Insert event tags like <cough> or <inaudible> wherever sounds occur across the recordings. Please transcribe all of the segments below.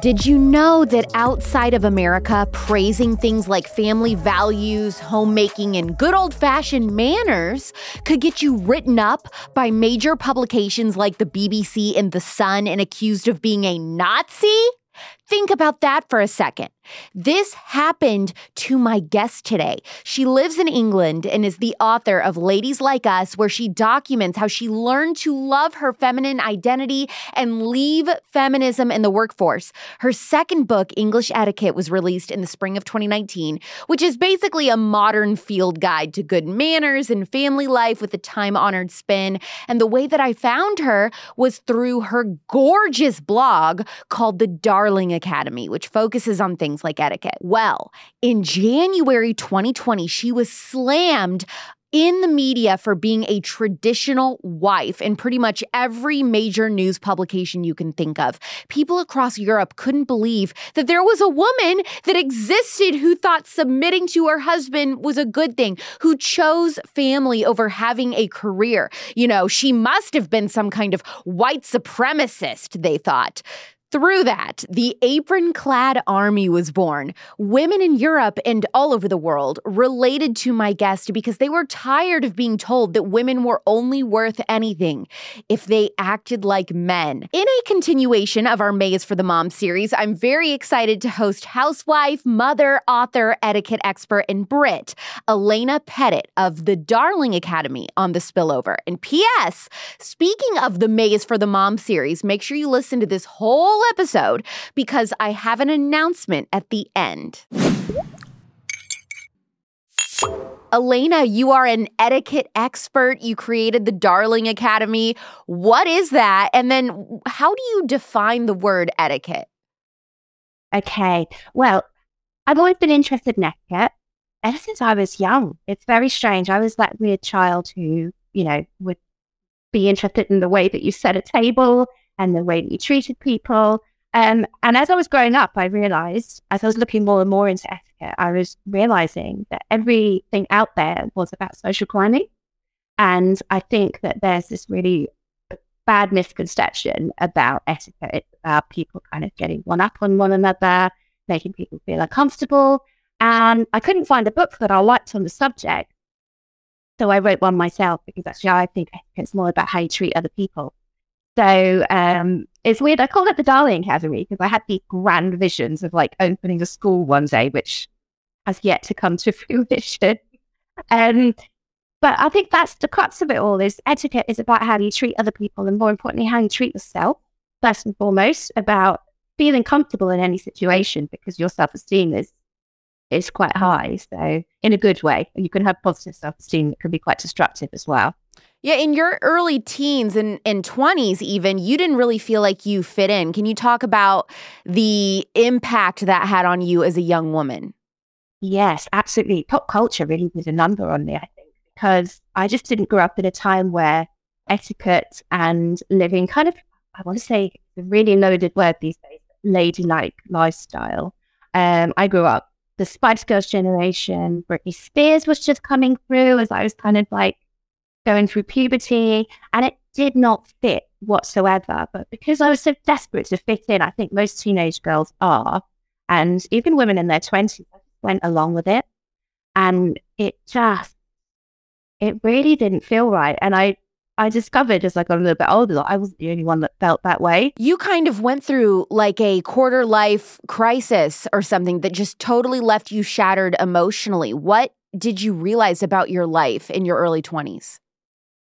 Did you know that outside of America, praising things like family values, homemaking, and good old fashioned manners could get you written up by major publications like the BBC and The Sun and accused of being a Nazi? Think about that for a second. This happened to my guest today. She lives in England and is the author of Ladies Like Us, where she documents how she learned to love her feminine identity and leave feminism in the workforce. Her second book, English Etiquette, was released in the spring of 2019, which is basically a modern field guide to good manners and family life with a time honored spin. And the way that I found her was through her gorgeous blog called The Darling Academy, which focuses on things like etiquette. Well, in January 2020, she was slammed in the media for being a traditional wife in pretty much every major news publication you can think of. People across Europe couldn't believe that there was a woman that existed who thought submitting to her husband was a good thing, who chose family over having a career. You know, she must have been some kind of white supremacist, they thought. Through that, the apron clad army was born. Women in Europe and all over the world related to my guest because they were tired of being told that women were only worth anything if they acted like men. In a continuation of our is for the Mom series, I'm very excited to host housewife, mother, author, etiquette expert, and Brit, Alena Pettitt of the Darling Academy on the spillover. And P.S., speaking of the is for the Mom series, make sure you listen to this whole episode because I have an announcement at the end. Alena, you are an etiquette expert. You created the Darling Academy. What is that? And then how do you define the word etiquette? Okay. Well, I've always been interested in etiquette ever since I was young. It's very strange. I was that weird child who, you know, would be interested in the way that you set a table and the way that you treated people. Um, and as I was growing up, I realized, as I was looking more and more into etiquette, I was realizing that everything out there was about social climbing. And I think that there's this really bad misconception about etiquette, about people kind of getting one up on one another, making people feel uncomfortable. And I couldn't find a book that I liked on the subject. So I wrote one myself because actually I think it's more about how you treat other people. So um, it's weird. I call it the Darling Academy because I had these grand visions of like opening a school one day, which has yet to come to <laughs> fruition. Um, but I think that's the crux of it all is etiquette is about how you treat other people and more importantly, how you treat yourself, first and foremost, about feeling comfortable in any situation because your self-esteem is is quite high. So in a good way. You can have positive self-esteem that can be quite destructive as well. Yeah, in your early teens and, and 20s, even, you didn't really feel like you fit in. Can you talk about the impact that had on you as a young woman? Yes, absolutely. Pop culture really did a number on me, I think, because I just didn't grow up in a time where etiquette and living kind of, I want to say, a really loaded word these days, ladylike lifestyle. Um, I grew up the Spice Girls generation. Britney Spears was just coming through as I was kind of like going through puberty, and it did not fit whatsoever. But because I was so desperate to fit in, I think most teenage girls are, and even women in their 20s went along with it. And it just, it really didn't feel right. And I, I discovered as I got a little bit older that I wasn't the only one that felt that way. You kind of went through like a quarter life crisis or something that just totally left you shattered emotionally. What did you realize about your life in your early 20s?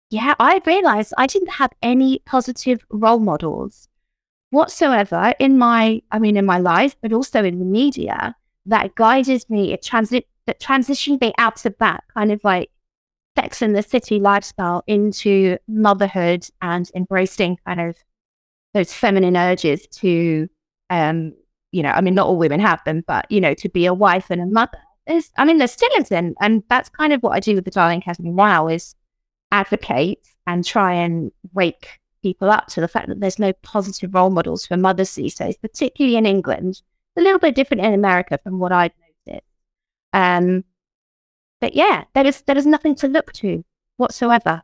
Yeah, I realized I didn't have any positive role models whatsoever in my, I mean, in my life, but also in the media that guided me, it transit, that transitioned me out of that kind of like sex in the city lifestyle into motherhood and embracing kind of those feminine urges to, um, you know, I mean, not all women have them, but, you know, to be a wife and a mother. There's, I mean, there's still is in, and that's kind of what I do with the Darling Academy now is advocate and try and wake people up to the fact that there's no positive role models for mothers these days, particularly in England. A little bit different in America from what I've noticed. Um, but yeah, there is there is nothing to look to whatsoever.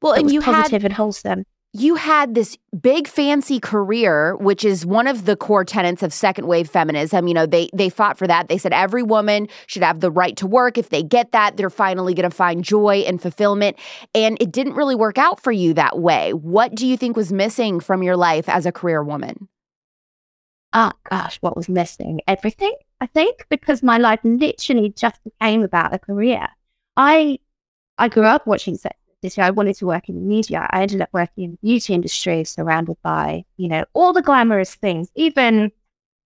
Well, and you positive had and wholesome. You had this big fancy career which is one of the core tenets of second wave feminism. You know they they fought for that. They said every woman should have the right to work. If they get that they're finally going to find joy and fulfillment. And it didn't really work out for you that way. What do you think was missing from your life as a career woman? Oh gosh what was missing? Everything i think because my life literally just became about a career. I i grew up watching sex I wanted to work in the media. I ended up working in the beauty industry, surrounded by, you know, all the glamorous things, even,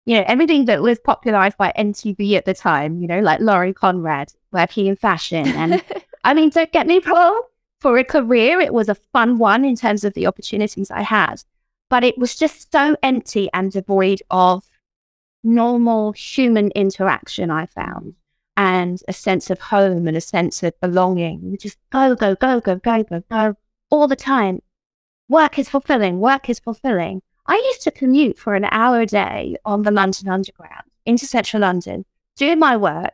you know, everything that was popularized by MTV at the time, you know, like Lauren Conrad working in fashion. And <laughs> I mean, don't get me wrong, for a career, it was a fun one in terms of the opportunities I had, but it was just so empty and devoid of normal human interaction, I found and a sense of home and a sense of belonging. You just go, go, go, go, go, go, go all the time. Work is fulfilling. Work is fulfilling. I used to commute for an hour a day on the London Underground into central London, doing my work.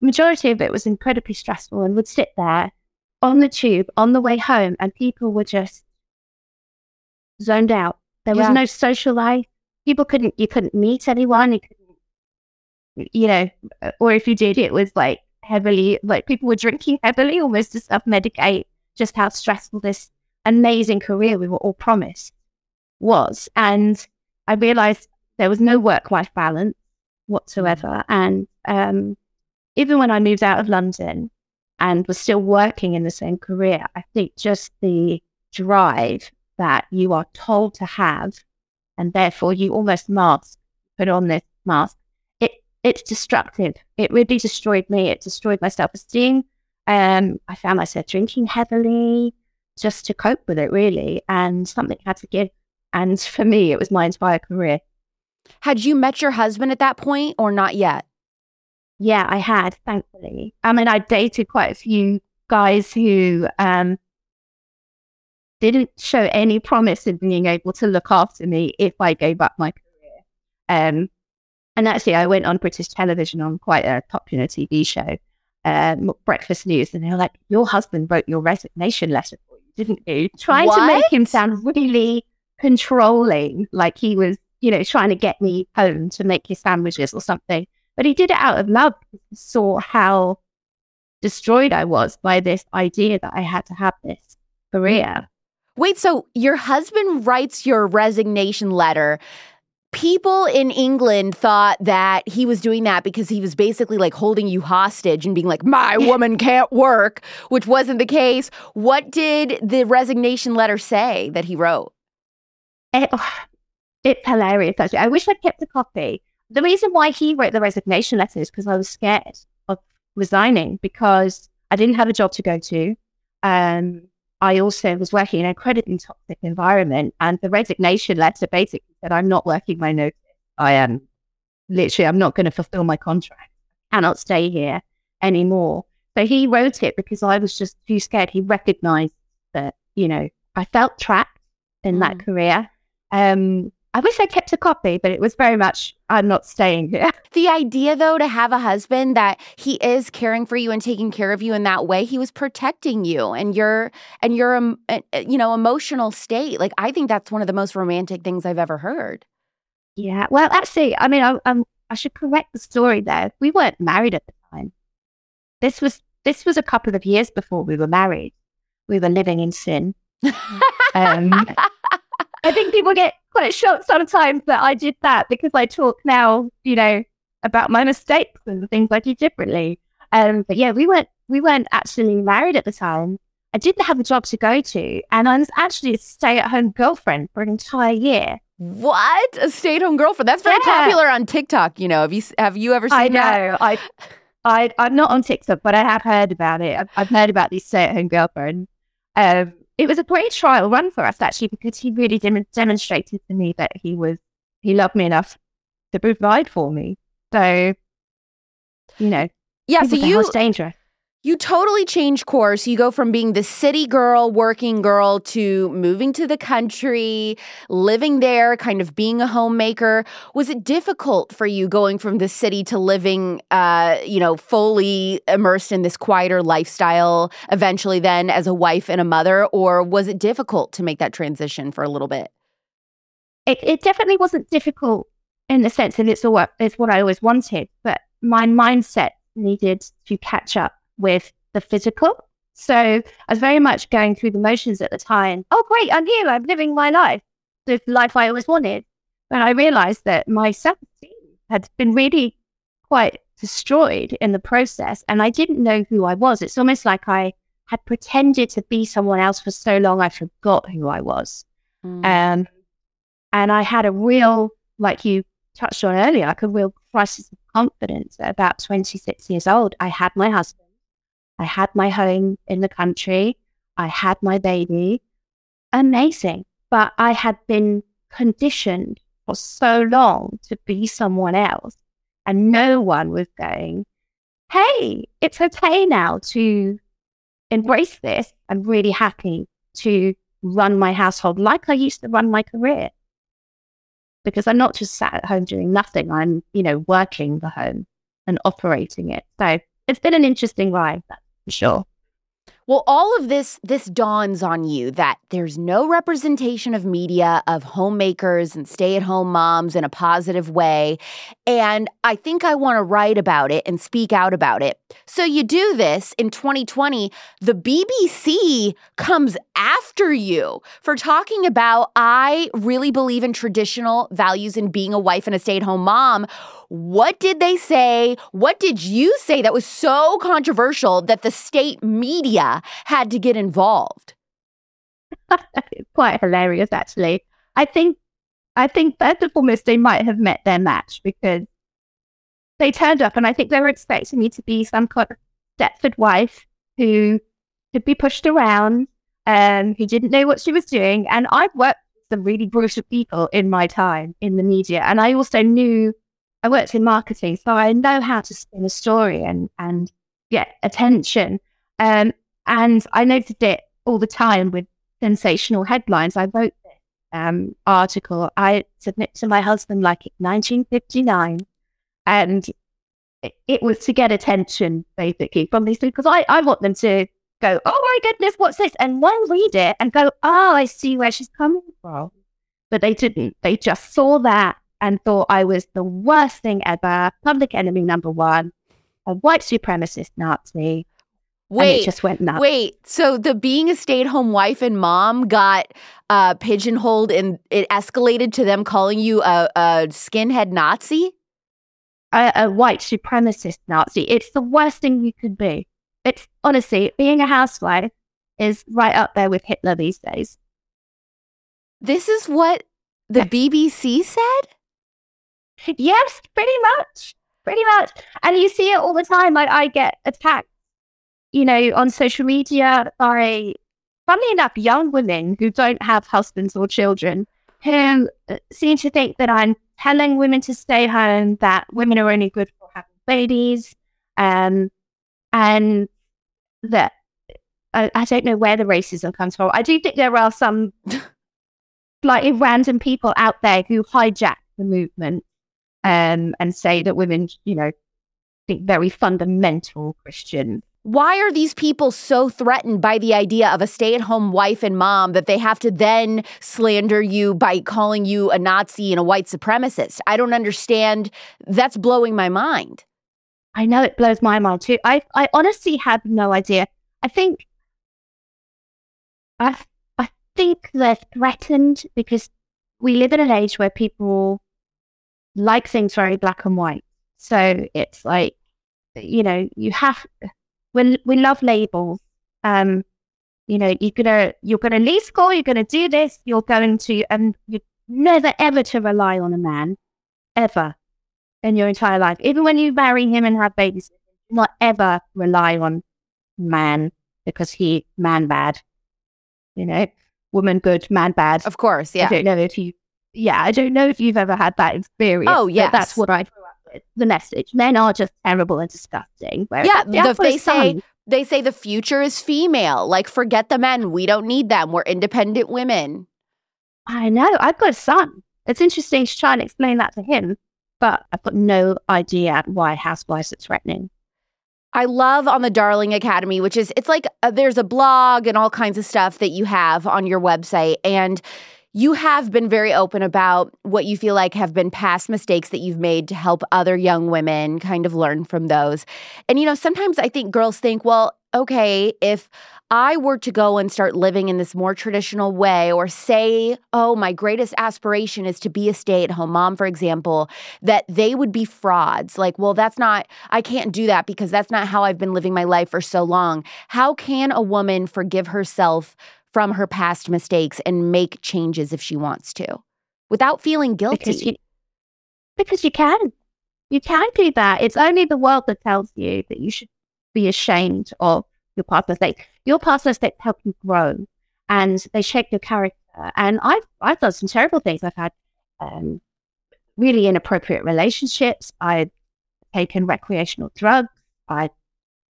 Majority of it was incredibly stressful and would sit there on the tube on the way home and people were just zoned out. There was yeah. no social life. People couldn't, you couldn't meet anyone. You couldn't you know, or if you did, it was like heavily, like people were drinking heavily, almost to self medicate just how stressful this amazing career we were all promised was. And I realized there was no work life balance whatsoever. And um, even when I moved out of London and was still working in the same career, I think just the drive that you are told to have, and therefore you almost must put on this mask it's destructive. It really destroyed me. It destroyed my self esteem. Um, I found myself drinking heavily just to cope with it, really. And something had to give. And <laughs> for me, it was my entire career. Had you met your husband at that point or not yet? Yeah, I had, thankfully. I mean, I dated quite a few guys who um, didn't show any promise of being able to look after me if I gave up my career. Um, and actually, I went on British television on quite a popular TV show, um, Breakfast News, and they were like, Your husband wrote your resignation letter for you, didn't you? Trying what? to make him sound really controlling, like he was, you know, trying to get me home to make his sandwiches or something. But he did it out of love. He saw how destroyed I was by this idea that I had to have this career. Wait, so your husband writes your resignation letter people in England thought that he was doing that because he was basically like holding you hostage and being like, my woman can't work, which wasn't the case. What did the resignation letter say that he wrote? It, oh, it's hilarious, actually. I wish I'd kept a copy. The reason why he wrote the resignation letter is because I was scared of resigning because I didn't have a job to go to. Um, I also was working in an incredibly toxic environment. And the resignation letter basically said, I'm not working my notice. I am literally, I'm not going to fulfill my contract. I cannot stay here anymore. So he wrote it because I was just too scared. He recognized that, you know, I felt trapped in mm. that career. Um, I wish I kept a copy, but it was very much, I'm not staying here. <laughs> The idea, though, to have a husband that he is caring for you and taking care of you in that way, he was protecting you and your and your um, uh, uh, you know emotional state. Like I think that's one of the most romantic things I've ever heard. Yeah, well, actually, I mean, I, um, I should correct the story there. We weren't married at the time. This was this was a couple of years before we were married. We were living in sin. <laughs> um, I think people get quite shocked sometimes that I did that because I talk now, you know, about my mistakes and things I do differently. Um, but yeah, we weren't we weren't actually married at the time. I didn't have a job to go to, and I was actually a stay-at-home girlfriend for an entire year. What a stay-at-home girlfriend? That's very yeah. popular on TikTok. You know, have you have you ever seen I know. That? I, I I'm not on TikTok, but I have heard about it. I've, I've heard about these stay-at-home girlfriends. Um, it was a great trial run for us actually because he really dem- demonstrated to me that he was he loved me enough to provide for me. So, you know, yeah. So you dangerous. You totally change course. You go from being the city girl, working girl, to moving to the country, living there, kind of being a homemaker. Was it difficult for you going from the city to living, uh, you know, fully immersed in this quieter lifestyle, eventually then as a wife and a mother? Or was it difficult to make that transition for a little bit? It, it definitely wasn't difficult in the sense that it's, all, it's what I always wanted, but my mindset needed to catch up with the physical. So I was very much going through the motions at the time. Oh, great, I'm here. I'm living my life, the life I always wanted. But I realized that my self esteem had been really quite destroyed in the process. And I didn't know who I was. It's almost like I had pretended to be someone else for so long, I forgot who I was. Mm. Um, and I had a real, like you touched on earlier, like a real crisis of confidence at about 26 years old. I had my husband. I had my home in the country. I had my baby. Amazing. But I had been conditioned for so long to be someone else. And no one was going, hey, it's okay now to embrace this. I'm really happy to run my household like I used to run my career. Because I'm not just sat at home doing nothing. I'm, you know, working the home and operating it. So it's been an interesting ride, sure. Well, all of this this dawns on you that there's no representation of media of homemakers and stay-at-home moms in a positive way, and I think I want to write about it and speak out about it. So you do this in 2020, the BBC comes after you for talking about I really believe in traditional values in being a wife and a stay-at-home mom what did they say? What did you say that was so controversial that the state media had to get involved? <laughs> Quite hilarious, actually. I think, I think first and foremost, they might have met their match because they turned up, and I think they were expecting me to be some kind of Stepford wife who could be pushed around, um, who didn't know what she was doing. And I've worked with some really brutal people in my time in the media, and I also knew I worked in marketing, so I know how to spin a story and and get attention. Um, and I noticed it all the time with sensational headlines. I wrote this um, article. I submit to my husband like 1959, and it, it was to get attention basically from these people because I, I want them to go, oh my goodness, what's this? And one read it and go, oh, I see where she's coming from. But they didn't. They just saw that and thought I was the worst thing ever, public enemy number one, a white supremacist Nazi. Wait, it just went nuts. Wait, so the being a stay-at-home wife and mom got uh, pigeonholed, and it escalated to them calling you a, a skinhead Nazi, a, a white supremacist Nazi. It's the worst thing you could be. It's honestly being a housewife is right up there with Hitler these days. This is what the BBC said. Yes, pretty much. Pretty much. And you see it all the time. Like I get attacked, you know, on social media by, funnily enough, young women who don't have husbands or children who uh, seem to think that I'm telling women to stay home, that women are only good for having babies, um, and that I, I don't know where the racism comes from. I do think there are some <laughs> like random people out there who hijack the movement um, and say that women, you know, think very fundamental Christian. Why are these people so threatened by the idea of a stay at home wife and mom that they have to then slander you by calling you a Nazi and a white supremacist? I don't understand. That's blowing my mind. I know it blows my mind too. I, I honestly have no idea. I think, I, I think they're threatened because we live in an age where people like things very black and white. So it's like, you know, you have we we love labels. Um, you know, you're gonna you're gonna leave school, you're gonna do this, you're going to and you're never ever to rely on a man, ever in your entire life. Even when you marry him and have babies, not ever rely on man because he man bad. You know, woman good, man bad. Of course, yeah. I don't know if you yeah, I don't know if you've ever had that experience. Oh, yeah. That's what I grew up with. The message men are just terrible and disgusting. yeah, the, they say They say the future is female. Like, forget the men. We don't need them. We're independent women. I know. I've got a son. It's interesting to try and explain that to him, but I've got no idea why housewives are threatening. I love on the Darling Academy, which is it's like uh, there's a blog and all kinds of stuff that you have on your website. And you have been very open about what you feel like have been past mistakes that you've made to help other young women kind of learn from those. And, you know, sometimes I think girls think, well, okay, if I were to go and start living in this more traditional way, or say, oh, my greatest aspiration is to be a stay at home mom, for example, that they would be frauds. Like, well, that's not, I can't do that because that's not how I've been living my life for so long. How can a woman forgive herself from her past mistakes and make changes if she wants to without feeling guilty. Because you, because you can. You can do that. It's only the world that tells you that you should be ashamed of your past mistakes. Your past mistakes help you grow and they shape your character. And I've, I've done some terrible things. I've had um, really inappropriate relationships. I've taken recreational drugs. I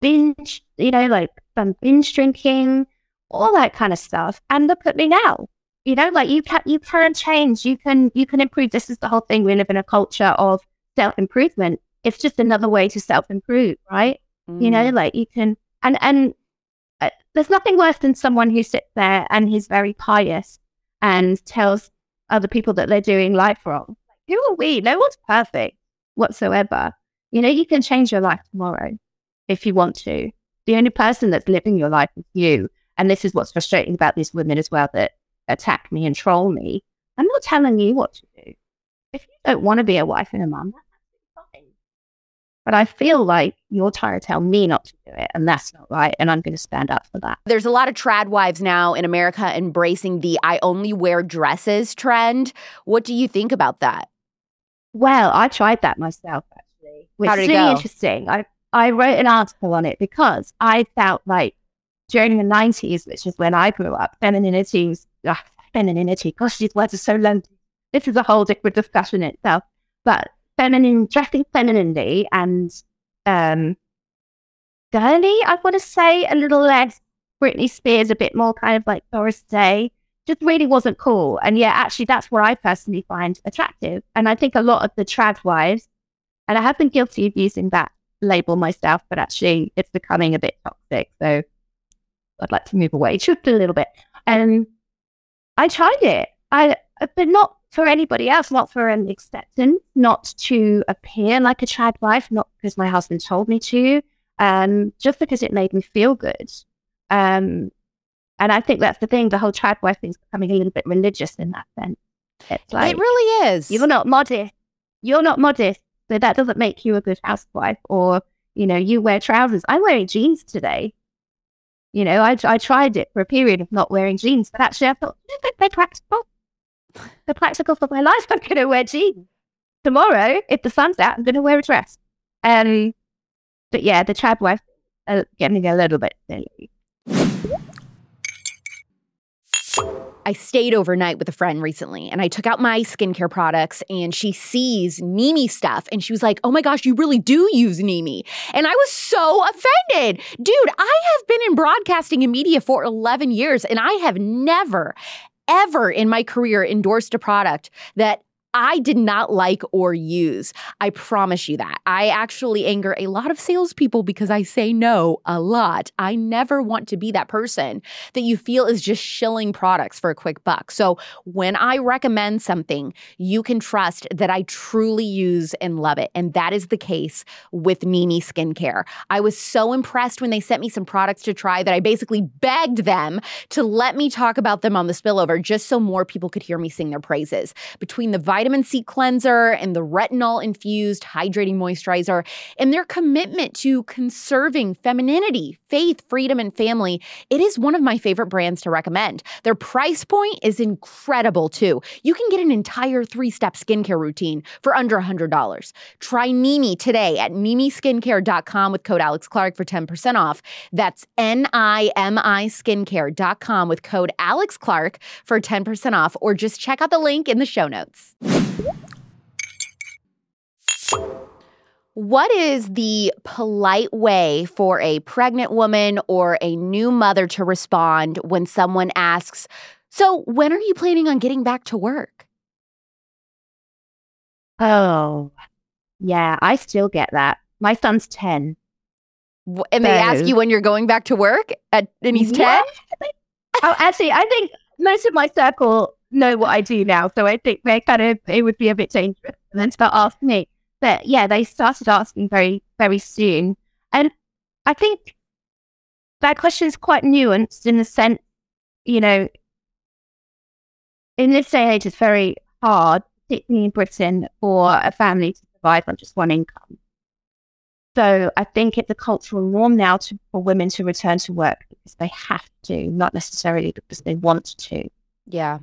binge, you know, like some binge drinking all that kind of stuff. And look at me now. You know, like you can you can change, you can you can improve. This is the whole thing. We live in a culture of self improvement. It's just another way to self improve, right? Mm. You know, mm. like you can and and uh, there's nothing worse than someone who sits there and he's very pious and tells other people that they're doing life wrong. Who are we? No one's perfect whatsoever. You know, you can change your life tomorrow if you want to. The only person that's living your life is you. And this is what's frustrating about these women as well that attack me and troll me. I'm not telling you what to do. If you don't want to be a wife and a mum, that's fine. But I feel like you're trying to tell me not to do it, and that's not right. And I'm going to stand up for that. There's a lot of trad wives now in America embracing the I only wear dresses trend. What do you think about that? Well, I tried that myself actually, which is really go? interesting. I I wrote an article on it because I felt like during the 90s, which is when I grew up, femininity was, ugh, femininity, gosh, these words are so long. This is a whole different discussion itself. But feminine, dressing femininely and um, girly, I want to say, a little less Britney Spears, a bit more kind of like Doris Day, just really wasn't cool. And yeah, actually, that's what I personally find attractive. And I think a lot of the trad wives, and I have been guilty of using that label myself, but actually, it's becoming a bit toxic. So I'd like to move away just a little bit. And I tried it. I but not for anybody else, not for an acceptance, not to appear like a trad wife, not because my husband told me to, um, just because it made me feel good. Um, and I think that's the thing. The whole trad wife thing is becoming a little bit religious in that sense. It's like it really is. You're not modest. You're not modest, so that doesn't make you a good housewife. Or you know, you wear trousers. I'm wearing jeans today. You know, I, I tried it for a period of not wearing jeans, but actually I thought, they're practical. They're practical for my <laughs> life. I'm going to wear jeans. Tomorrow, if the sun's out, I'm going to wear a dress. Um, but yeah, the trad wife uh, getting a little bit silly. I stayed overnight with a friend recently and I took out my skincare products and she sees Nimi stuff and she was like, oh my gosh, you really do use Nimi. And I was so offended. Dude, I have been in broadcasting and media for 11 years and I have never, ever in my career endorsed a product that I did not like or use. I promise you that. I actually anger a lot of salespeople because I say no a lot. I never want to be that person that you feel is just shilling products for a quick buck. So when I recommend something, you can trust that I truly use and love it. And that is the case with Nimi Skincare. I was so impressed when they sent me some products to try that I basically begged them to let me talk about them on the spillover just so more people could hear me sing their praises. Between the vitamin C cleanser and the retinol infused hydrating moisturizer, and their commitment to conserving femininity, faith, freedom, and family, it is one of my favorite brands to recommend. Their price point is incredible too. You can get an entire three step skincare routine for under $100. Try Nimi today at NimiSkincare.com with code Alex Clark for 10% off. That's N I M I skincare.com with code Alex Clark for 10% off, or just check out the link in the show notes. What is the polite way for a pregnant woman or a new mother to respond when someone asks, So, when are you planning on getting back to work? Oh, yeah, I still get that. My son's 10. And they ask you when you're going back to work at, and he's 10? oh, actually, I think most of my circle know what I do now. So I think they kind of, it would be a bit dangerous and then start asking me. But yeah, they started asking very, very soon. And I think that question is quite nuanced in the sense, you know, in this day and age, it's very hard, particularly in Britain, for a family to survive on just one income. So I think it's a cultural norm now to, for women to return to work because they have to, not necessarily because they want to. Yeah.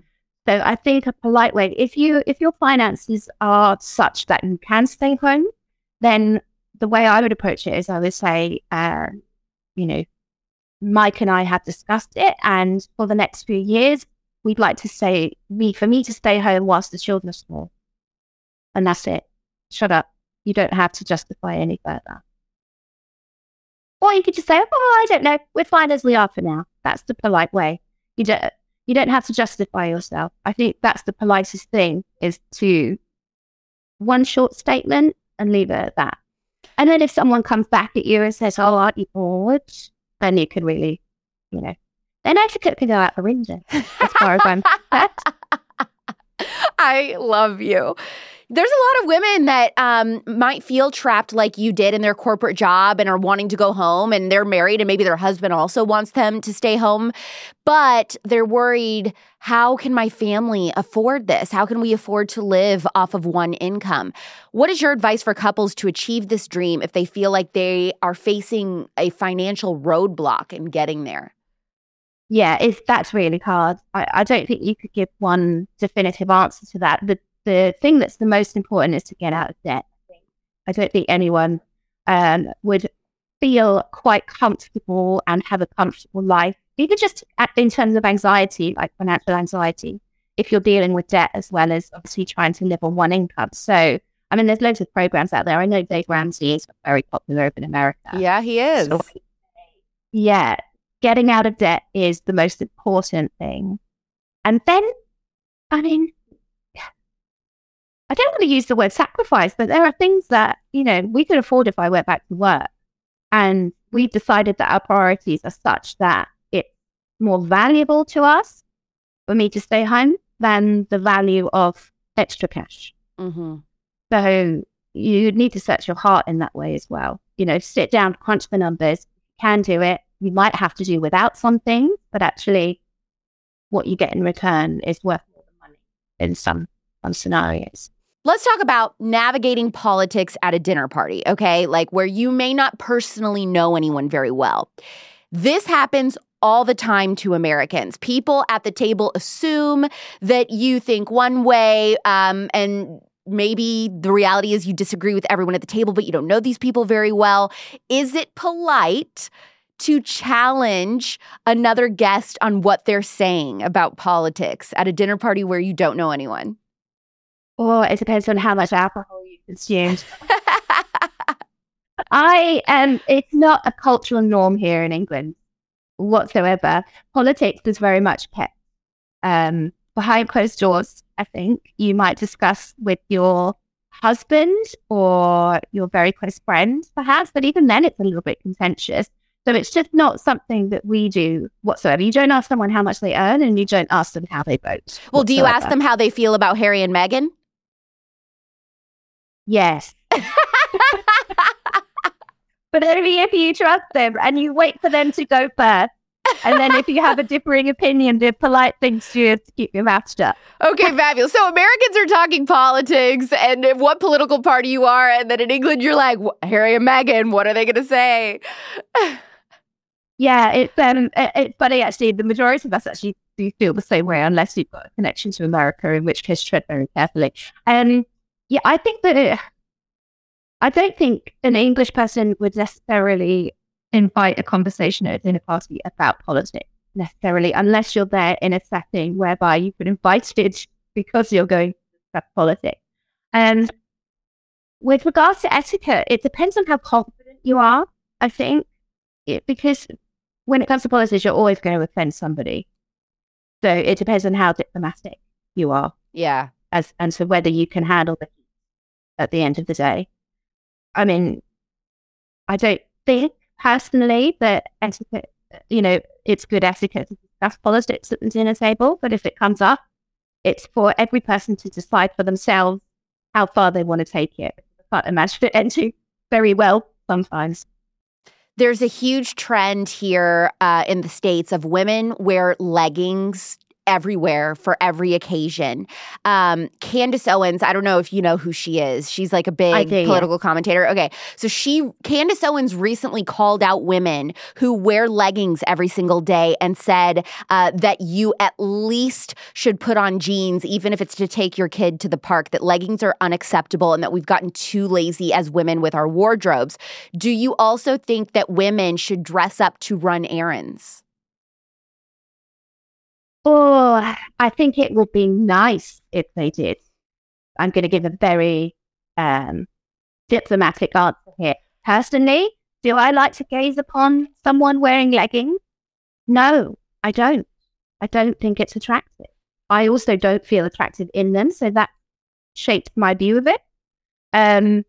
So I think a polite way, if you if your finances are such that you can stay home, then the way I would approach it is I would say, uh, you know, Mike and I have discussed it, and for the next few years, we'd like to say me for me to stay home whilst the children are small, and that's it. Shut up. You don't have to justify any further. Or you could just say, "Oh, I don't know. We're fine as we are for now." That's the polite way. You don't you don't have to justify yourself. I think that's the politest thing is to one short statement and leave it at that. And then if someone comes back at you and says, Oh, aren't you bored? Then you can really, you know, then etiquette can go out the window as far as I'm <laughs> <laughs> I love you. There's a lot of women that um, might feel trapped like you did in their corporate job and are wanting to go home and they're married and maybe their husband also wants them to stay home but they're worried how can my family afford this? How can we afford to live off of one income? What is your advice for couples to achieve this dream if they feel like they are facing a financial roadblock in getting there yeah, it's that's really hard. I, I don't think you could give one definitive answer to that. The the thing that's the most important is to get out of debt. I don't think anyone um, would feel quite comfortable and have a comfortable life, even just in terms of anxiety, like financial anxiety, if you're dealing with debt as well as obviously trying to live on one income. So, I mean, there's loads of programs out there. I know Dave Ramsey is very popular over in America. Yeah, he is. So, yeah, getting out of debt is the most important thing. And then, I mean, I don't want to use the word sacrifice, but there are things that, you know, we could afford if I went back to work. And we've decided that our priorities are such that it's more valuable to us for me to stay home than the value of extra cash. Mm-hmm. So you need to search your heart in that way as well. You know, sit down, crunch the numbers, can do it. You might have to do without something, but actually, what you get in return is worth more than money in some, some scenarios. Let's talk about navigating politics at a dinner party, okay? Like where you may not personally know anyone very well. This happens all the time to Americans. People at the table assume that you think one way, um, and maybe the reality is you disagree with everyone at the table, but you don't know these people very well. Is it polite? To challenge another guest on what they're saying about politics at a dinner party where you don't know anyone. Or it depends on how much alcohol you consume. <laughs> I am, it's not a cultural norm here in England whatsoever. Politics is very much kept um, behind closed doors. I think you might discuss with your husband or your very close friend, perhaps, but even then it's a little bit contentious. So it's just not something that we do whatsoever. You don't ask someone how much they earn and you don't ask them how they vote. Well, whatsoever. do you ask them how they feel about Harry and Meghan? Yes. <laughs> but only if you trust them and you wait for them to go first. And then if you have a differing opinion, the polite things to do is to keep your mouth shut. Okay, <laughs> fabulous. So Americans are talking politics and what political party you are. And then in England, you're like, Harry and Meghan, what are they going to say? <laughs> yeah, it's, um, it's funny actually. The majority of us actually do feel the same way unless you've got a connection to America, in which case tread very carefully. Um, yeah, I think that it, I don't think an English person would necessarily invite a conversation at a dinner party about politics necessarily, unless you're there in a setting whereby you've been invited because you're going to discuss politics. And with regards to etiquette, it depends on how confident you are, I think, it, because when it comes to politics, you're always going to offend somebody. So it depends on how diplomatic you are. Yeah. As and so whether you can handle the heat at the end of the day. I mean, I don't think personally that etiquette, you know, it's good etiquette to discuss politics at the dinner table, but if it comes up, it's for every person to decide for themselves how far they want to take it. I can't imagine it <laughs> ending very well sometimes. There's a huge trend here uh, in the States of women wear leggings everywhere for every occasion. Um, Candace Owens, I don't know if you know who she is. She's like a big do, political yeah. commentator. Okay. So she, Candace Owens recently called out women who wear leggings every single day and said uh, that you at least should put on jeans, even if it's to take your kid to the park, that leggings are unacceptable and that we've gotten too lazy as women with our wardrobes. Do you also think that women should dress up to run errands? Oh, I think it would be nice if they did. I'm going to give a very um, diplomatic answer here. Personally, do I like to gaze upon someone wearing leggings? No, I don't. I don't think it's attractive. I also don't feel attractive in them, so that shaped my view of it. Um,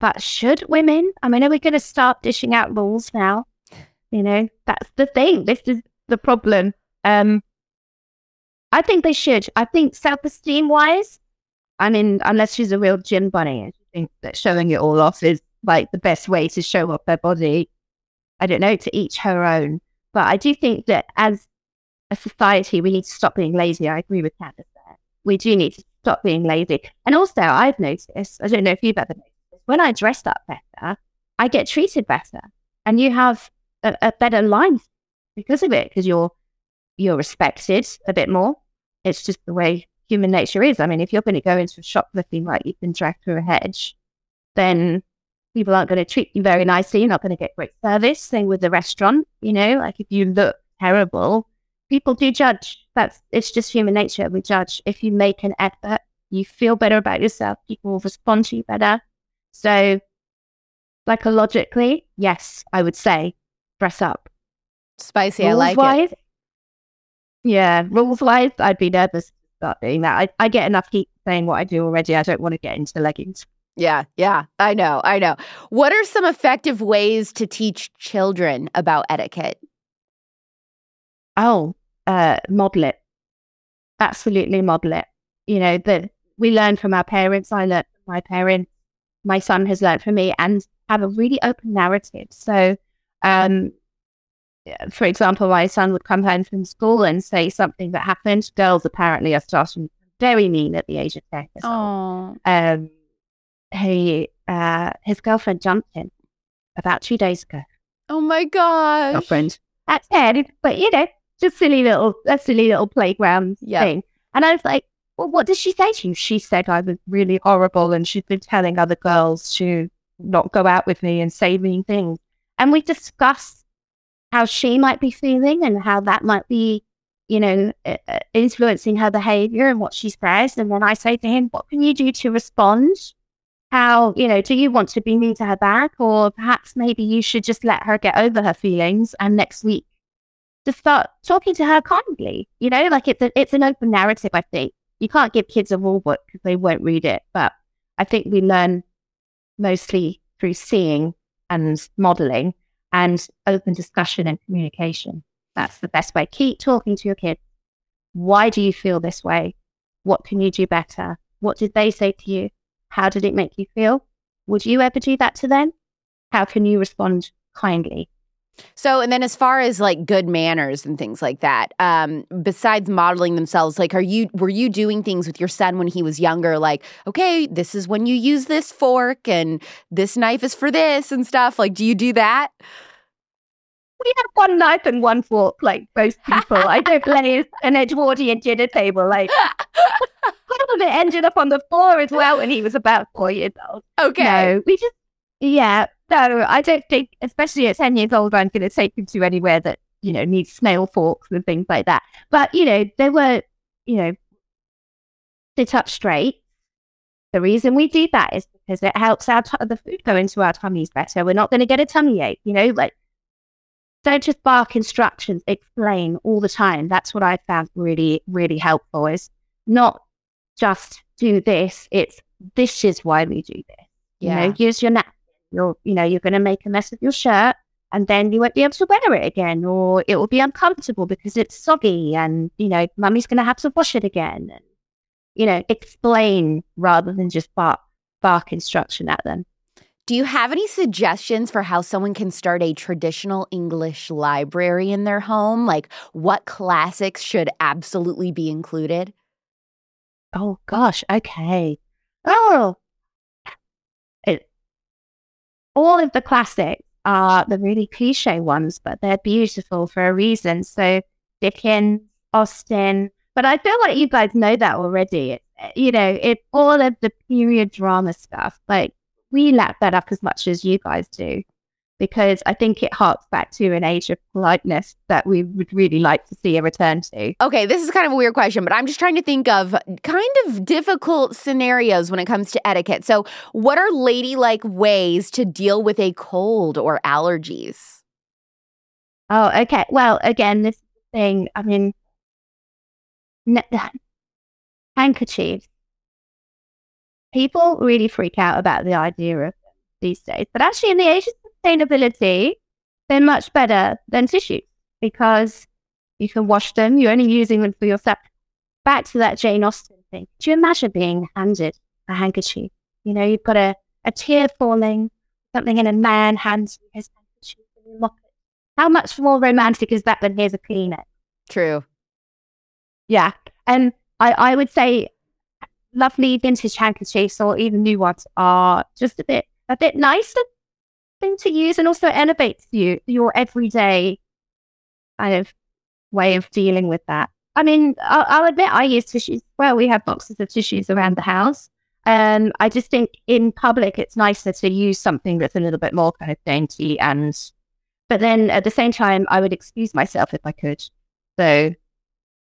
but should women? I mean, are we going to start dishing out rules now? You know, that's the thing. This is the problem. Um, I think they should. I think self-esteem wise, I mean, unless she's a real gym bunny, I think that showing it all off is like the best way to show off their body. I don't know, to each her own. But I do think that as a society, we need to stop being lazy. I agree with Candace there. We do need to stop being lazy. And also, I've noticed, I don't know if you've ever noticed when I dress up better, I get treated better. And you have a, a better life because of it, because you're you're respected a bit more. It's just the way human nature is. I mean, if you're going to go into a shop looking like you've been dragged through a hedge, then people aren't going to treat you very nicely. You're not going to get great service. Same with the restaurant. You know, like if you look terrible, people do judge. That's it's just human nature. We judge. If you make an effort, you feel better about yourself. People will respond to you better. So, psychologically, yes, I would say dress up. Spicy, I like it. Yeah, rules wise, I'd be nervous about doing that. I, I get enough heat saying what I do already. I don't want to get into the leggings. Yeah, yeah, I know, I know. What are some effective ways to teach children about etiquette? Oh, uh, model it. Absolutely model it. You know, that we learn from our parents. I learned from my parents. My son has learned from me and have a really open narrative. So, um, for example, my son would come home from school and say something that happened. Girls apparently are starting very mean at the age of 10 years old. Oh, Um, he, uh, his girlfriend jumped him about two days ago. oh my gosh. Girlfriend at 10, but you know, just silly little, a silly little playground Yeah. thing. And I was like, well, what did she say to you? She said I was really horrible and she'd been telling other girls to not go out with me and say mean things. And we discussed how she might be feeling and how that might be, you know, influencing her behavior and what she says. And then I say to him, what can you do to respond? How, you know, do you want to be mean to her back? Or perhaps maybe you should just let her get over her feelings and next week just start talking to her kindly. You know, like it's, a, it's an open narrative, I think. You can't give kids a rule book because they won't read it. But I think we learn mostly through seeing and modeling and open discussion and communication. That's the best way. Keep talking to your kids. Why do you feel this way? What can you do better? What did they say to you? How did it make you feel? Would you ever do that to them? How can you respond kindly? So, and then as far as like good manners and things like that, um, besides modeling themselves, like, are you were you doing things with your son when he was younger? Like, okay, this is when you use this fork, and this knife is for this and stuff. Like, do you do that? We have one knife and one fork, like most people. I don't play an Edwardian dinner table. Like, <laughs> it ended up on the floor as well when he was about four years old. Okay, No, we just, yeah, no, I don't think, especially at 10 years old, I'm going to take him to anywhere that, you know, needs snail forks and things like that. But, you know, there were, you know, sit up straight. The reason we do that is because it helps our t- the food go into our tummies better. We're not going to get a tummy ache, you know. Like, don't just bark instructions. Explain all the time. That's what I found really, really helpful. Is not just do this. It's this is why we do this. Yeah. You know, use your napkin. You're, you know, you're going to make a mess of your shirt and then you won't be able to wear it again, or it will be uncomfortable because it's soggy, and you know, mummy's going to have to wash it again. And you know, explain rather than just bark bark instruction at them. Do you have any suggestions for how someone can start a traditional English library in their home? Like what classics should absolutely be included? Oh gosh, okay. Oh, all of the classics are uh, the really cliche ones, but they're beautiful for a reason. So Dickens, Austen, but I feel like you guys know that already. you know, it all of the period drama stuff. Like we lap that up as much as you guys do because I think it harks back to an age of politeness that we would really like to see a return to. Okay, this is kind of a weird question, but I'm just trying to think of kind of difficult scenarios when it comes to etiquette. So, what are ladylike ways to deal with a cold or allergies? Oh, okay. Well, again, this thing, I mean, <sighs> handkerchiefs. People really freak out about the idea of these days, but actually, in the age of sustainability, they're much better than tissues because you can wash them. You're only using them for yourself. Back to that Jane Austen thing. Do you imagine being handed a handkerchief? You know, you've got a, a tear falling, something in a man hands you his handkerchief and you lock it. How much more romantic is that than here's a Kleenex? True. Yeah. And I, I would say lovely vintage handkerchiefs or even new ones are just a bit a bit nicer thing to use and also elevates you your everyday kind of way of dealing with that. I mean, I'll, I'll admit I use tissues. Well, we have boxes of tissues around the house. Um, I just think in public it's nicer to use something that's a little bit more kind of dainty and but then at the same time I would excuse myself if I could. So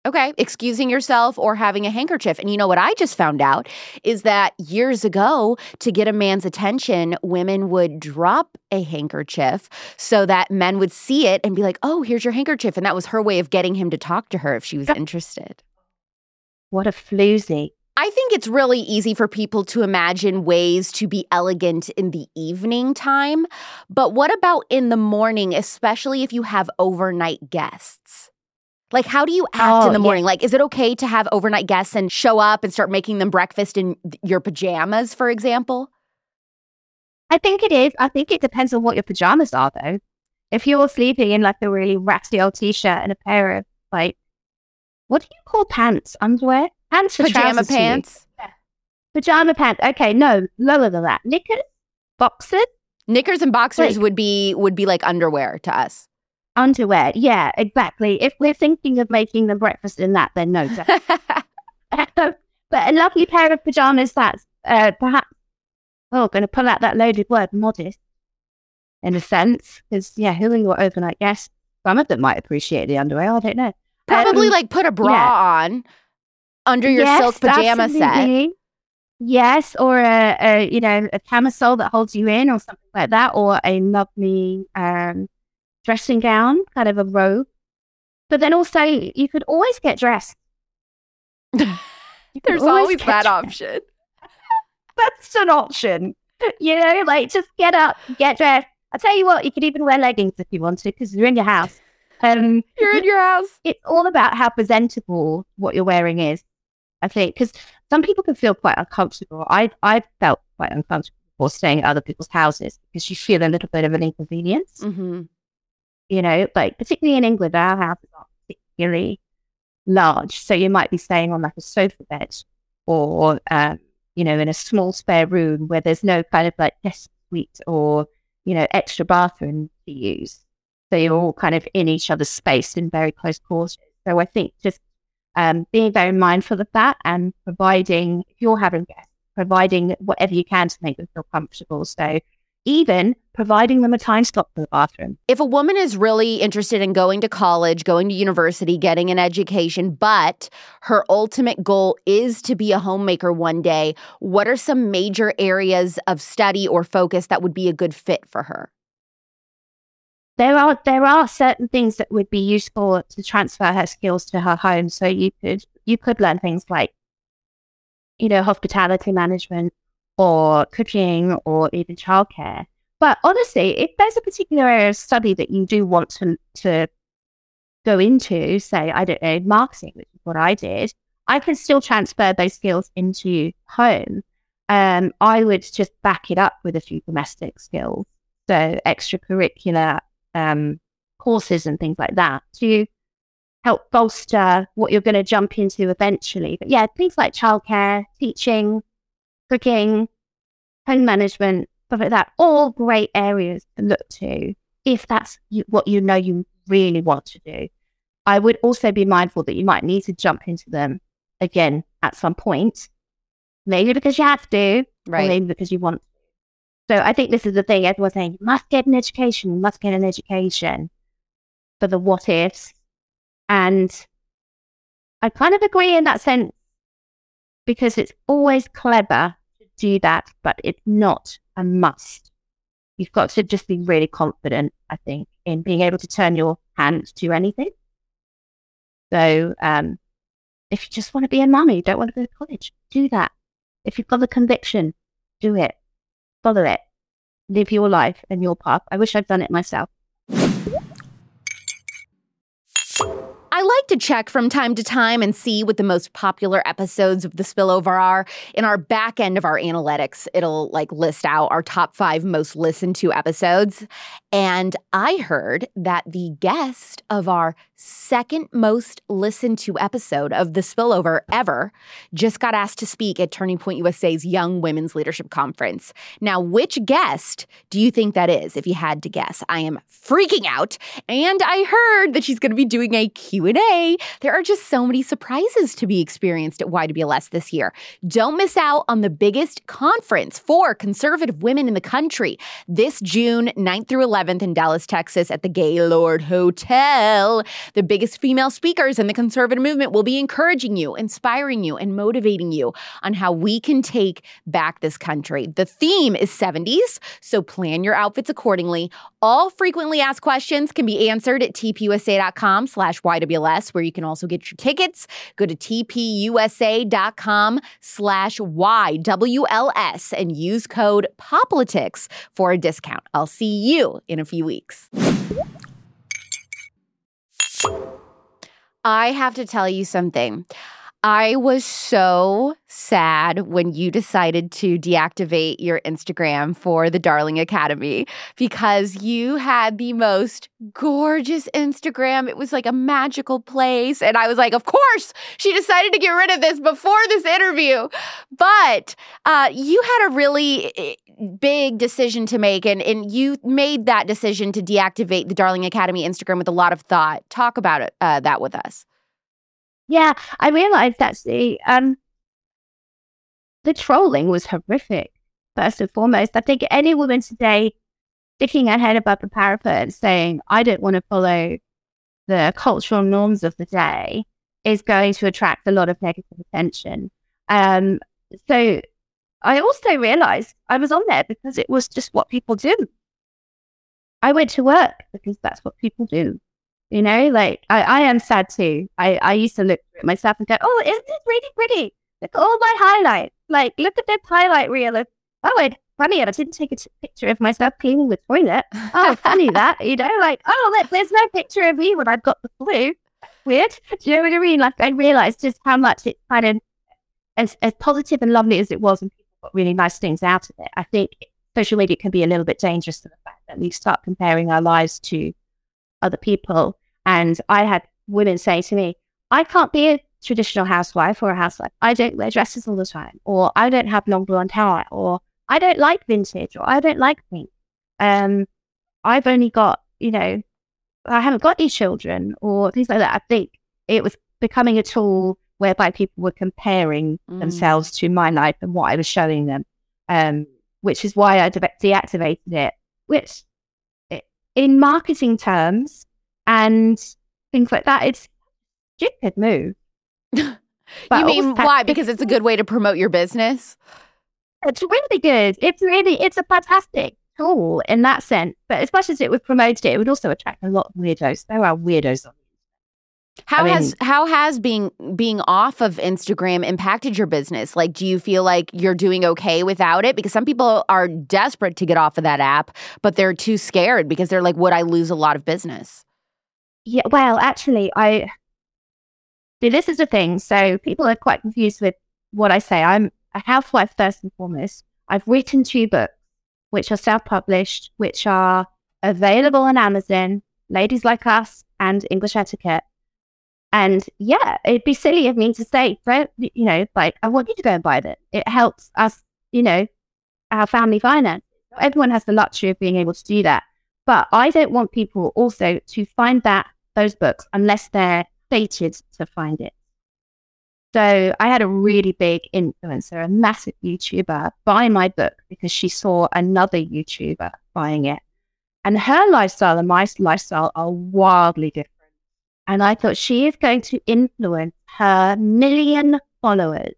Okay, excusing yourself or having a handkerchief. And you know what I just found out is that years ago, to get a man's attention, women would drop a handkerchief so that men would see it and be like, oh, here's your handkerchief. And that was her way of getting him to talk to her if she was interested. What a floozy. I think it's really easy for people to imagine ways to be elegant in the evening time. But what about in the morning, especially if you have overnight guests? Like, how do you act oh, in the morning? Yeah. Like, is it okay to have overnight guests and show up and start making them breakfast in your pajamas, for example? I think it is. I think it depends on what your pajamas are, though. If you're sleeping in like a really ratty old t-shirt and a pair of like, what do you call pants? Underwear? Pants for pajama pants. Yeah. Pajama pants. Okay, no, lower than that. Knickers, boxers. Knickers and boxers like, would be would be like underwear to us. Underwear. Yeah, exactly. If we're thinking of making them breakfast in that, then no. <laughs> <laughs> but a lovely pair of pajamas that's uh, perhaps, oh, going to pull out that loaded word, modest, in a sense. Because, yeah, who are your overnight guests? Some of them might appreciate the underwear. I don't know. Probably um, like put a bra yeah. on under your yes, silk pajama absolutely. set. Yes, or a, a, you know a camisole that holds you in, or something like that, or a lovely um, dressing gown, kind of a robe. But then also, you could always get dressed. There's always, always that dressed. option. <laughs> That's an option. You know, like just get up, get dressed. I tell you what, you could even wear leggings if you want to, because you're in your house. Um, <laughs> you're in your house. It's all about how presentable what you're wearing is. I think because some people can feel quite uncomfortable. I I felt quite uncomfortable staying at other people's houses because you feel a little bit of an inconvenience. Mm-hmm you know, like particularly in England, our houses are particularly large. So you might be staying on like a sofa bed or, um, you know, in a small spare room where there's no kind of like guest suite or, you know, extra bathroom to use. So you're all kind of in each other's space in very close quarters. So I think just um, being very mindful of that and providing, if you're having guests, providing whatever you can to make them feel comfortable. So even providing them a time slot for the bathroom. If a woman is really interested in going to college, going to university, getting an education, but her ultimate goal is to be a homemaker one day, what are some major areas of study or focus that would be a good fit for her? There are there are certain things that would be useful to transfer her skills to her home. So you could you could learn things like, you know, hospitality management or cooking or even childcare. But honestly, if there's a particular area of study that you do want to, to go into, say, I don't know, marketing, which is what I did, I can still transfer those skills into home. Um, I would just back it up with a few domestic skills. So extracurricular um, courses and things like that to help bolster what you're going to jump into eventually. But yeah, things like childcare, teaching, cooking, home management, stuff like that, all great areas to look to if that's what you know you really want to do. I would also be mindful that you might need to jump into them again at some point, maybe because you have to, right. or maybe because you want. So I think this is the thing everyone's saying: you must get an education, you must get an education for the what ifs, and I kind of agree in that sense because it's always clever do that, but it's not a must. You've got to just be really confident, I think, in being able to turn your hand to anything. So, um, if you just want to be a mummy, don't want to go to college, do that. If you've got the conviction, do it. Follow it. Live your life and your path. I wish I'd done it myself. Like to check from time to time and see what the most popular episodes of the spillover are. In our back end of our analytics, it'll like list out our top five most listened to episodes. And I heard that the guest of our second most listened to episode of the spillover ever just got asked to speak at Turning Point USA's Young Women's Leadership Conference. Now, which guest do you think that is? If you had to guess, I am freaking out. And I heard that she's going to be doing a Q&A. There are just so many surprises to be experienced at YWLS this year. Don't miss out on the biggest conference for conservative women in the country this June 9th through 11th in Dallas, Texas at the Gaylord Hotel. The biggest female speakers in the conservative movement will be encouraging you, inspiring you, and motivating you on how we can take back this country. The theme is 70s, so plan your outfits accordingly. All frequently asked questions can be answered at tpusa.com slash YWLS, where you can also get your tickets. Go to tpusa.com slash YWLS and use code POPLITICS for a discount. I'll see you in a few weeks. I have to tell you something. I was so sad when you decided to deactivate your Instagram for the Darling Academy because you had the most gorgeous Instagram. It was like a magical place. And I was like, of course, she decided to get rid of this before this interview. But uh, you had a really eh, big decision to make, and, and you made that decision to deactivate the Darling Academy Instagram with a lot of thought. Talk about it, uh, that with us. Yeah, I realized actually um, the trolling was horrific, first and foremost. I think any woman today sticking her head above the parapet and saying, I don't want to follow the cultural norms of the day is going to attract a lot of negative attention. Um, so I also realized I was on there because it was just what people do. I went to work because that's what people do. You know, like I, I am sad too. I, I used to look at myself and go, oh, isn't this really pretty? Look at all my highlights. Like, look at this highlight reel of, oh, it's funny. And I didn't take a t- picture of myself cleaning the toilet. Oh, funny <laughs> that, you know, like, oh, look, there's no picture of me when I've got the flu. Weird. Do you know what I mean? Like, I realized just how much it kind of, as, as positive and lovely as it was, and people got really nice things out of it. I think social media can be a little bit dangerous to the fact that we start comparing our lives to other people and I had women say to me, I can't be a traditional housewife or a housewife. I don't wear dresses all the time, or I don't have long blonde hair, or I don't like vintage, or I don't like pink. Um, I've only got, you know, I haven't got any children, or things like that. I think it was becoming a tool whereby people were comparing mm. themselves to my life and what I was showing them. Um, which is why I de- deactivated it, which in marketing terms and things like that, it's a stupid move. <laughs> you mean why? Because it's a good way to promote your business? It's really good. It's really, it's a fantastic tool in that sense. But as much as it would promote it, it would also attract a lot of weirdos. There are weirdos on how I mean, has how has being being off of Instagram impacted your business? Like, do you feel like you're doing okay without it? Because some people are desperate to get off of that app, but they're too scared because they're like, "Would I lose a lot of business?" Yeah, well, actually, I. This is the thing. So people are quite confused with what I say. I'm a housewife first and foremost. I've written two books, which are self-published, which are available on Amazon. Ladies Like Us and English Etiquette and yeah, it'd be silly of me to say, you know, like, I want you to go and buy this. It helps us, you know, our family finance. Everyone has the luxury of being able to do that. But I don't want people also to find that those books unless they're fated to find it. So I had a really big influencer, a massive YouTuber, buy my book because she saw another YouTuber buying it. And her lifestyle and my lifestyle are wildly different. And I thought she is going to influence her million followers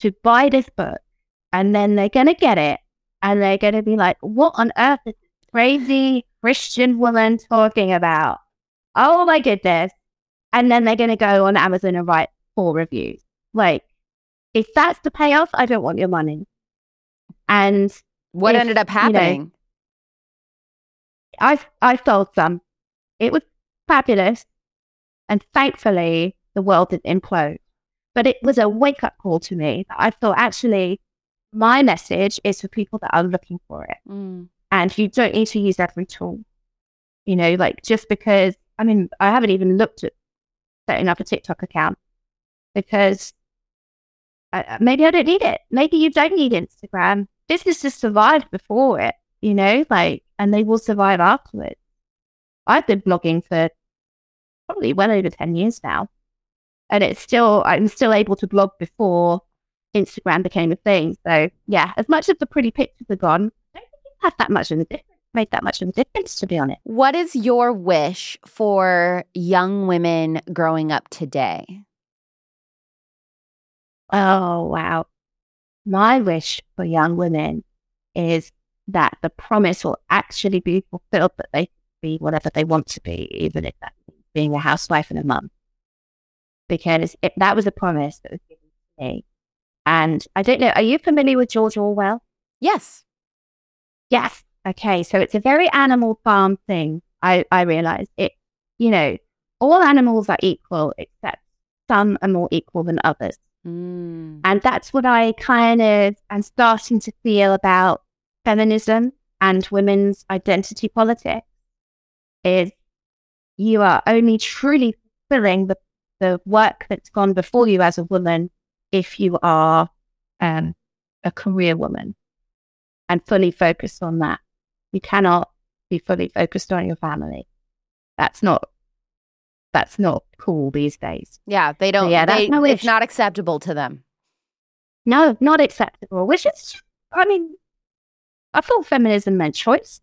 to buy this book. And then they're going to get it. And they're going to be like, what on earth is this crazy Christian woman talking about? Oh my goodness. And then they're going to go on Amazon and write four reviews. Like, if that's the payoff, I don't want your money. And what if, ended up happening? You know, I I sold some. It was fabulous. And thankfully, the world didn't implode. But it was a wake up call to me that I thought actually my message is for people that are looking for it. Mm. And you don't need to use every tool. You know, like just because, I mean, I haven't even looked at setting up a TikTok account because maybe I don't need it. Maybe you don't need Instagram. Businesses survived before it, you know, like, and they will survive afterwards. I've been blogging for probably well over 10 years now. And it's still, I'm still able to blog before Instagram became a thing. So yeah, as much as the pretty pictures are gone, I don't think it had that much of a difference, made that much of a difference, to be honest. What is your wish for young women growing up today? Oh, wow. My wish for young women is that the promise will actually be fulfilled, that they be whatever they want to be, even if that means being a housewife and a mum. Because it, that was a promise that was given to me. And I don't know, are you familiar with George Orwell? Yes. Yes. Okay. So it's a very animal farm thing. I, I realize it, you know, all animals are equal, except some are more equal than others. Mm. And that's what I kind of am starting to feel about feminism and women's identity politics is you are only truly fulfilling the, the work that's gone before you as a woman if you are um, a career woman and fully focused on that. You cannot be fully focused on your family. That's not that's not cool these days. Yeah, they don't. So yeah, that's they, no, it's not acceptable to them. No, not acceptable. Which is, I mean, I thought feminism meant choice.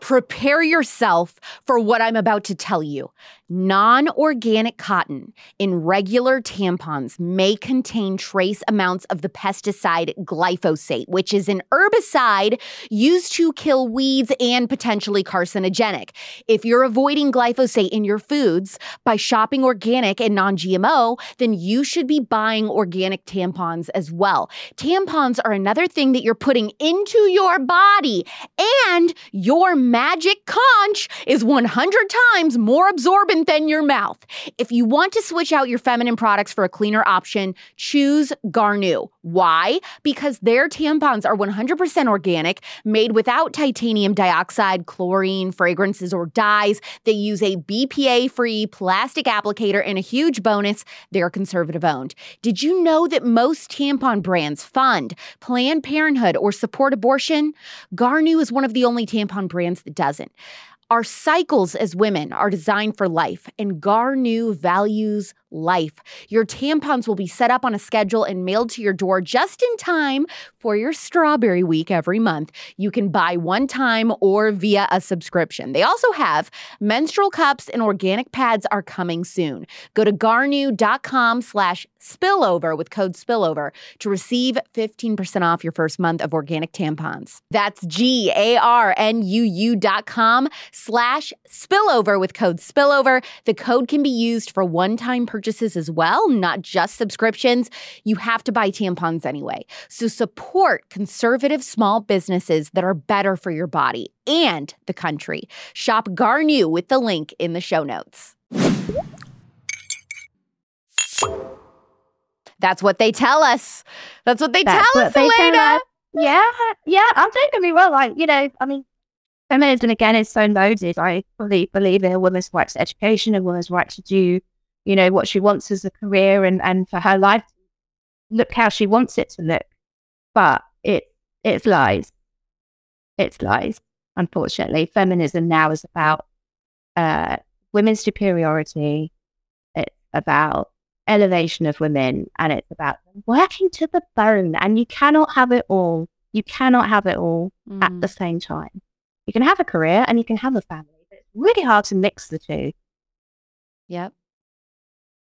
Prepare yourself for what I'm about to tell you. Non organic cotton in regular tampons may contain trace amounts of the pesticide glyphosate, which is an herbicide used to kill weeds and potentially carcinogenic. If you're avoiding glyphosate in your foods by shopping organic and non GMO, then you should be buying organic tampons as well. Tampons are another thing that you're putting into your body, and your magic conch is 100 times more absorbent than your mouth. If you want to switch out your feminine products for a cleaner option, choose Garnuu. Why? Because their tampons are 100% organic, made without titanium dioxide, chlorine, fragrances, or dyes. They use a BPA free plastic applicator, and a huge bonus, they're conservative owned. Did you know that most tampon brands fund Planned Parenthood or support abortion? Garnuu is one of the only tampon brands that doesn't. Our cycles as women are designed for life, and Garnuu values life. Your tampons will be set up on a schedule and mailed to your door just in time for your strawberry week every month. You can buy one time or via a subscription. They also have menstrual cups and organic pads are coming soon. Go to garnuu.com slash spillover with code spillover to receive 15% off your first month of organic tampons. That's G-A-R-N-U-U dot com slash spillover with code spillover. The code can be used for one-time purchases as well, not just subscriptions. You have to buy tampons anyway. So support conservative small businesses that are better for your body and the country. Shop Garnuu with the link in the show notes. That's what they tell us. That's what they That's tell what us, they tell Alena. us. Yeah, yeah. I'm don't get me wrong. Like you know, I mean, feminism again is so loaded. I believe believe in a woman's right to education, a woman's right to do, you know, what she wants as a career and and for her life, look how she wants it to look. But it it's lies. It's lies. Unfortunately, feminism now is about uh, women's superiority. It's about elevation of women and it's about working to the bone and you cannot have it all you cannot have it all at Mm. the same time you can have a career and you can have a family but it's really hard to mix the two Yep.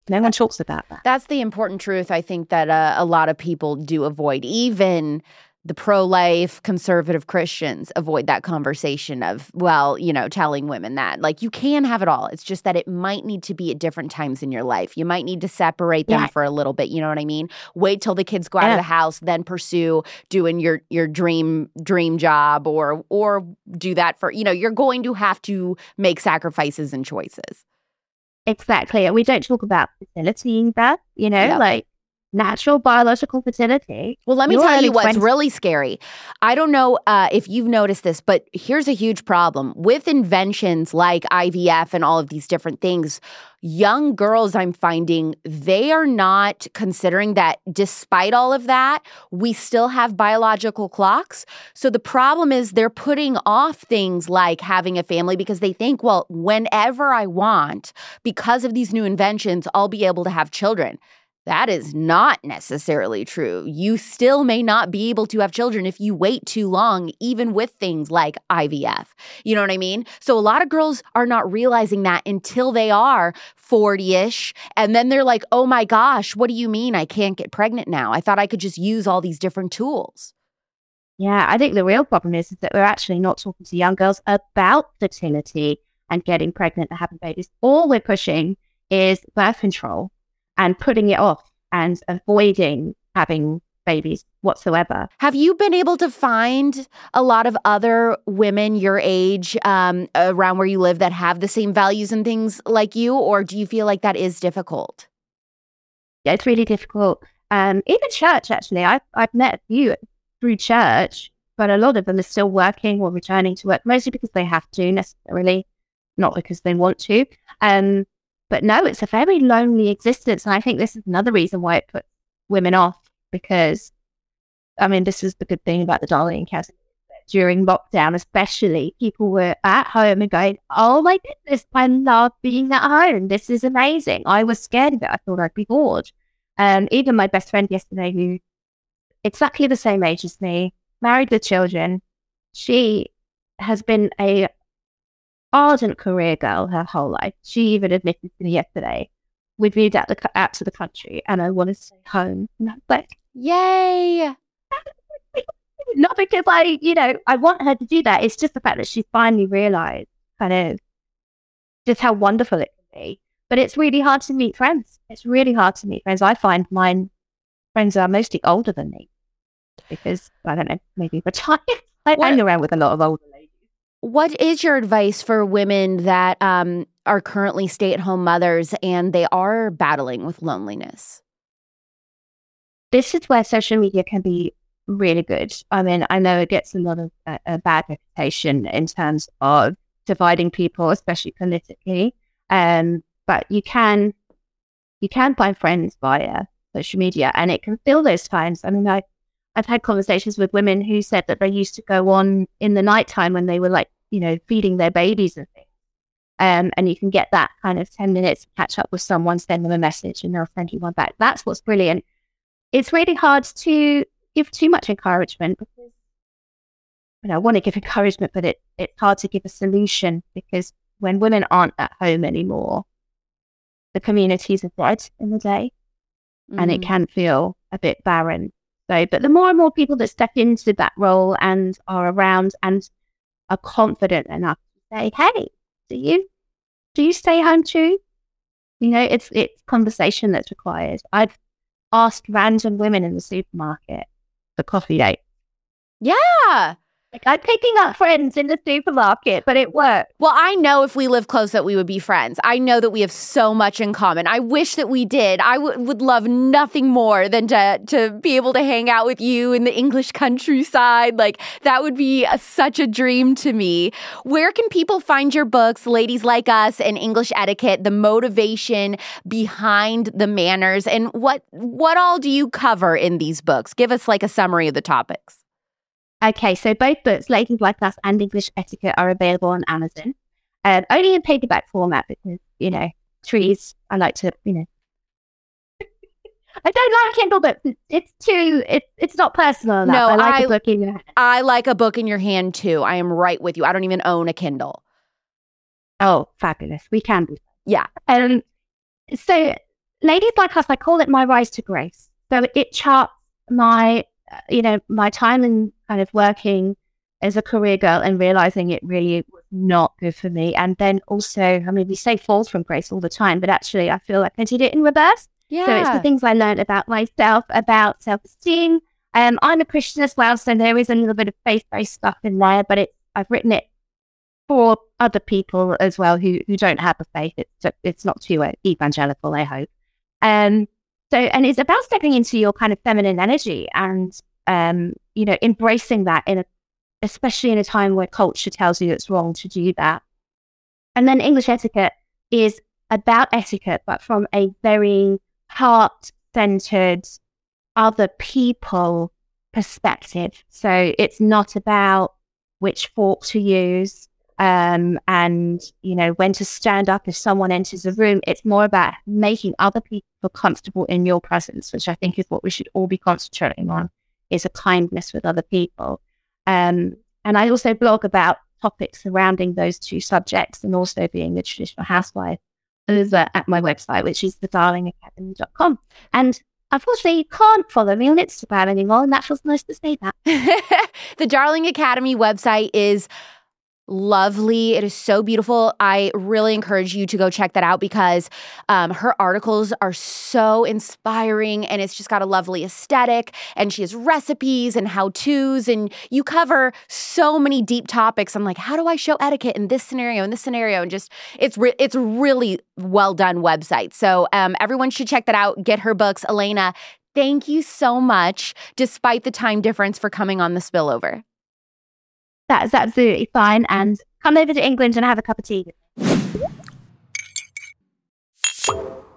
No one talks about that That's the important truth I think that uh, a lot of people do avoid. Even the pro life conservative Christians avoid that conversation of, well, you know, telling women that. Like, you can have it all. It's just that it might need to be at different times in your life. You might need to separate them Yeah. for a little bit. You know what I mean? Wait till the kids go out of the house, then pursue doing your your dream dream job or or do that for, you know, you're going to have to make sacrifices and choices. Exactly and we don't talk about fertility either you know Yep. like natural biological fertility Well, let me You're tell you what's 20s. really scary. I don't know uh, if you've noticed this, but here's a huge problem with inventions like IVF and all of these different things. Young girls, I'm finding, they are not considering that despite all of that, we still have biological clocks. So the problem is they're putting off things like having a family because they think, well, whenever I want, because of these new inventions, I'll be able to have children. That is not necessarily true. You still may not be able to have children if you wait too long, even with things like IVF. You know what I mean? So a lot of girls are not realizing that until they are 40 ish. And then they're like, oh my gosh, what do you mean I can't get pregnant now? I thought I could just use all these different tools. yeah i think the real problem is, is that we're actually not talking to young girls about fertility and getting pregnant and having babies all we're pushing is birth control and putting it off and avoiding having babies whatsoever. Have you been able to find a lot of other women your age um, around where you live that have the same values and things like you? Or do you feel like that is difficult? Yeah, it's really difficult. Um, even church, actually, I've, I've met a few through church, but a lot of them are still working or returning to work, mostly because they have to necessarily, not because they want to. Um, but no, it's a very lonely existence. And I think this is another reason why it puts women off because, I mean, this is the good thing about the Darlene case. During lockdown, especially, people were at home and going, Oh my goodness, I love being at home. This is amazing. I was scared of it. I thought I'd be bored. And even my best friend yesterday, who exactly the same age as me, married with children, she has been a ardent career girl her whole life. She even admitted to me yesterday, we've moved out, the, out to the country and I want to stay home. And I'm like, Yay! <laughs> not because I, you know, I want her to do that. It's just the fact that she finally realized kind of just how wonderful it can be. But it's really hard to meet friends. It's really hard to meet friends. I find mine friends are mostly older than me because I don't know, maybe retired. <laughs> I What- hang around with a lot of older. What is your advice for women that um, are currently stay at home mothers and they are battling with loneliness? This is where social media can be really good. I mean, I know it gets a lot of uh, a bad reputation in terms of dividing people, especially politically. Um, but you can you can find friends via social media, and it can fill those times. I mean, I I've had conversations with women who said that they used to go on in the nighttime when they were like you know, feeding their babies and things. Um, and you can get that kind of 10 minutes to catch up with someone, send them a message, and they'll send you one back. That's what's brilliant. It's really hard to give too much encouragement because you know, I want to give encouragement, but it, it's hard to give a solution because when women aren't at home anymore, the communities are dead in the day mm. and it mm. can feel a bit barren. But the more and more people that step into that role and are around and are confident enough to say, "Hey, do you do you stay home too?" You know, it's it's conversation that's required. I've asked random women in the supermarket for coffee date. Yeah. Like I'm picking up friends in the supermarket, but it worked. Well, I know if we live close that we would be friends. I know that we have so much in common. I wish that we did. I w- would love nothing more than to to be able to hang out with you in the English countryside. Like that would be a, such a dream to me. Where can people find your books, Ladies Like Us and English Etiquette, the motivation behind the manners and what what all do you cover in these books? Give us like a summary of the topics. Okay, so both books, Ladies Like Us and English Etiquette, are available on Amazon. Um, only in paperback format because, you know, trees, I like to, you know. <laughs> I don't like Kindle books. It's too, it, it's not personal enough. No, I like I, a book in your hand. I like a book in your hand too. I am right with you. I don't even own a Kindle. Oh, fabulous. We can. Yeah. Um, so, Ladies Like Us, I call it my rise to grace. So it charts my you know, my time in kind of working as a career girl and realizing it really was not good for me. And then also, I mean, we say falls from grace all the time, but actually, I feel like I did it in reverse. Yeah. So it's the things I learned about myself, about self esteem. Um, I'm a Christian as well, so there is a little bit of faith based stuff in there, but it, I've written it for other people as well who, who don't have a faith. It's, it's not too evangelical, I hope. Um, so, and it's about stepping into your kind of feminine energy and, um, you know, embracing that in a, especially in a time where culture tells you it's wrong to do that. And then English etiquette is about etiquette, but from a very heart centered, other people perspective. So it's not about which fork to use um, and you know when to stand up if someone enters a room. It's more about making other people comfortable in your presence, which I think is what we should all be concentrating on, is a kindness with other people. Um, and I also blog about topics surrounding those two subjects and also being the traditional housewife over at my website, which is thedarlingacademy.com. And Unfortunately, you can't follow me on Instagram anymore, and that feels nice to say that. <laughs> the Darling Academy website is lovely. It is so beautiful. I really encourage you to go check that out because um, her articles are so inspiring and it's just got a lovely aesthetic. And she has recipes and how to's, and you cover so many deep topics. I'm like, how do I show etiquette in this scenario, in this scenario? And just it's re- it's really well done website. So um, everyone should check that out. Get her books, Alena. Thank you so much, despite the time difference, for coming on the spillover that's absolutely fine. And come over to England and have a cup of tea.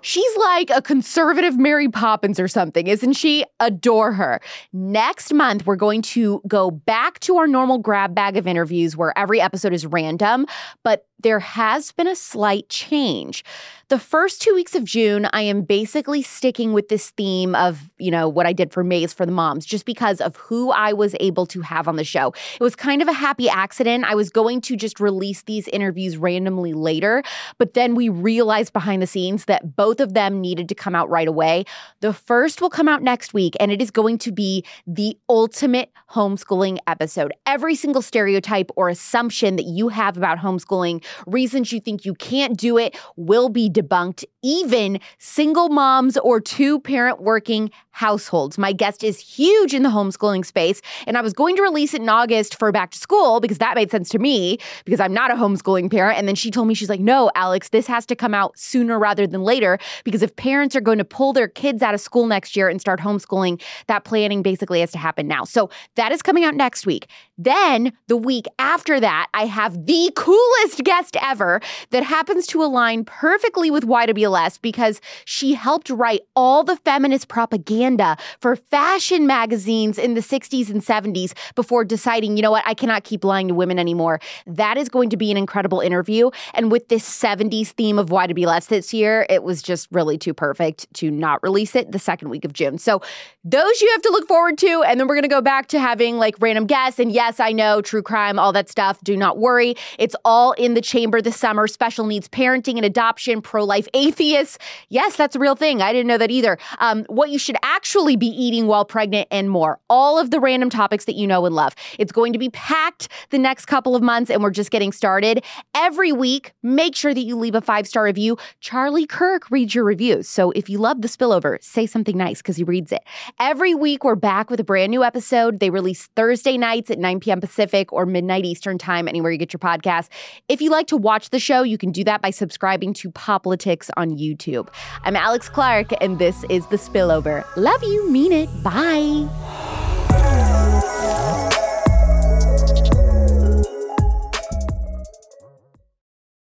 She's like a conservative Mary Poppins or something, isn't she? Adore her. Next month, we're going to go back to our normal grab bag of interviews where every episode is random, but there has been a slight change. The first two weeks of June, I am basically sticking with this theme of, you know, what I did for Maze for the Moms, just because of who I was able to have on the show. It was kind of a happy accident. I was going to just release these interviews randomly later, but then we realized behind the scenes that both of them needed to come out right away. The first will come out next week, and it is going to be the ultimate homeschooling episode. Every single stereotype or assumption that you have about homeschooling reasons you think you can't do it will be debunked, even single moms or two parent working households. My guest is huge in the homeschooling space, and I was going to release it in August for back to school because that made sense to me because I'm not a homeschooling parent. And then she told me, she's like, no, Alex, this has to come out sooner rather than later because if parents are going to pull their kids out of school next year and start homeschooling, that planning basically has to happen now. So that is coming out next week. Then the week after that, I have the coolest guest ever that happens to align perfectly with YWLS because she helped write all the feminist propaganda for fashion magazines in the 60s and 70s before deciding, you know what, I cannot keep lying to women anymore. That is going to be an incredible interview. And with this 70s theme of YWLS this year, it was just really too perfect to not release it the second week of June. So those you have to look forward to. And then we're going to go back to having like random guests. And yes, I know true crime, all that stuff. Do not worry. It's all in the chamber this summer. Special needs parenting and adoption, pro life atheists. Yes, that's a real thing. I didn't know that either. Um, what you should actually be eating while pregnant and more. All of the random topics that you know and love. It's going to be packed the next couple of months, and we're just getting started. Every week, make sure that you leave a five star review. Charlie Kirk reads your reviews. So if you love the spillover, say something nice because he reads it. Every week, we're back with a brand new episode. They release Thursday nights at 9 p.m. Pacific or midnight Eastern time, anywhere you get your podcast. If you like to watch the show, you can do that by subscribing to Poplitics YouTube. I'm Alex Clark, and this is The Spillover. Love you, mean it. Bye.